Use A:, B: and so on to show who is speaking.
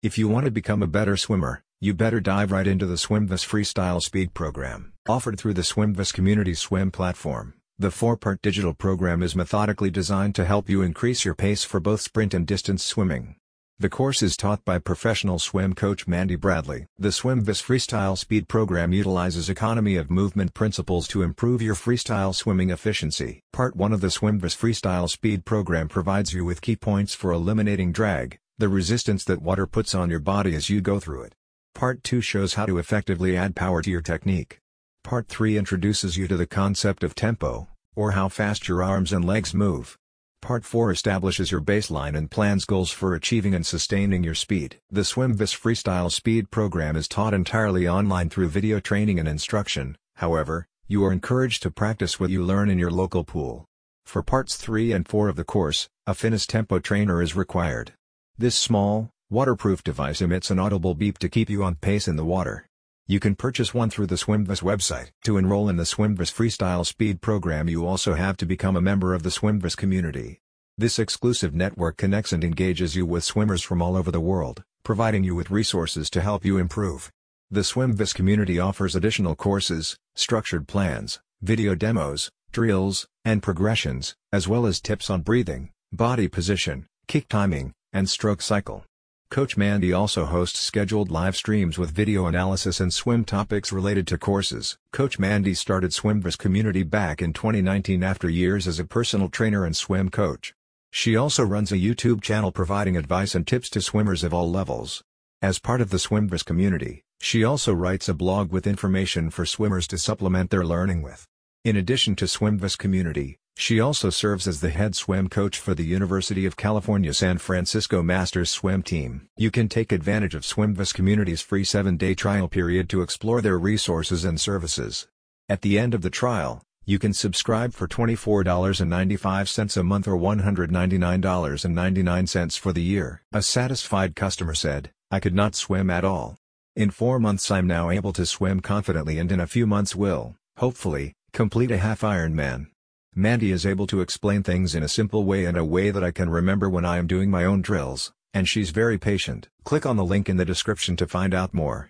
A: If you want to become a better swimmer, you better dive right into the SwimVis Freestyle Speed program. Offered through the SwimVis Community Swim platform, the four-part digital program is methodically designed to help you increase your pace for both sprint and distance swimming. The course is taught by professional swim coach Mandy Bradley. The SwimVis Freestyle Speed program utilizes economy of movement principles to improve your freestyle swimming efficiency. Part 1 of the SwimVis Freestyle Speed program provides you with key points for eliminating drag, the resistance that water puts on your body as you go through it. Part 2 shows how to effectively add power to your technique. Part 3 introduces you to the concept of tempo, or how fast your arms and legs move. Part 4 establishes your baseline and plans goals for achieving and sustaining your speed. The SwimVis Freestyle Speed program is taught entirely online through video training and instruction, however, you are encouraged to practice what you learn in your local pool. For parts 3 and 4 of the course, a Finis Tempo trainer is required. This small, waterproof device emits an audible beep to keep you on pace in the water. You can purchase one through the SwimVis website. To enroll in the SwimVis Freestyle Speed program you also have to become a member of the SwimVis community. This exclusive network connects and engages you with swimmers from all over the world, providing you with resources to help you improve. The SwimVis community offers additional courses, structured plans, video demos, drills, and progressions, as well as tips on breathing, body position, kick timing, and stroke cycle. Coach Mandy also hosts scheduled live streams with video analysis and swim topics related to courses. Coach Mandy started SwimVis Community back in 2019 after years as a personal trainer and swim coach. She also runs a YouTube channel providing advice and tips to swimmers of all levels. As part of the SwimVis community, she also writes a blog with information for swimmers to supplement their learning with. In addition to SwimVis community, she also serves as the head swim coach for the University of California San Francisco Masters swim team. You can take advantage of SwimVis Community's free 7-day trial period to explore their resources and services. At the end of the trial, you can subscribe for $24.95 a month or $199.99 for the year. A satisfied customer said, I could not swim at all. In four months I'm now able to swim confidently and in a few months will, hopefully, complete a half Ironman. Mandy is able to explain things in a simple way and a way that I can remember when I am doing my own drills, and she's very patient. Click on the link in the description to find out more.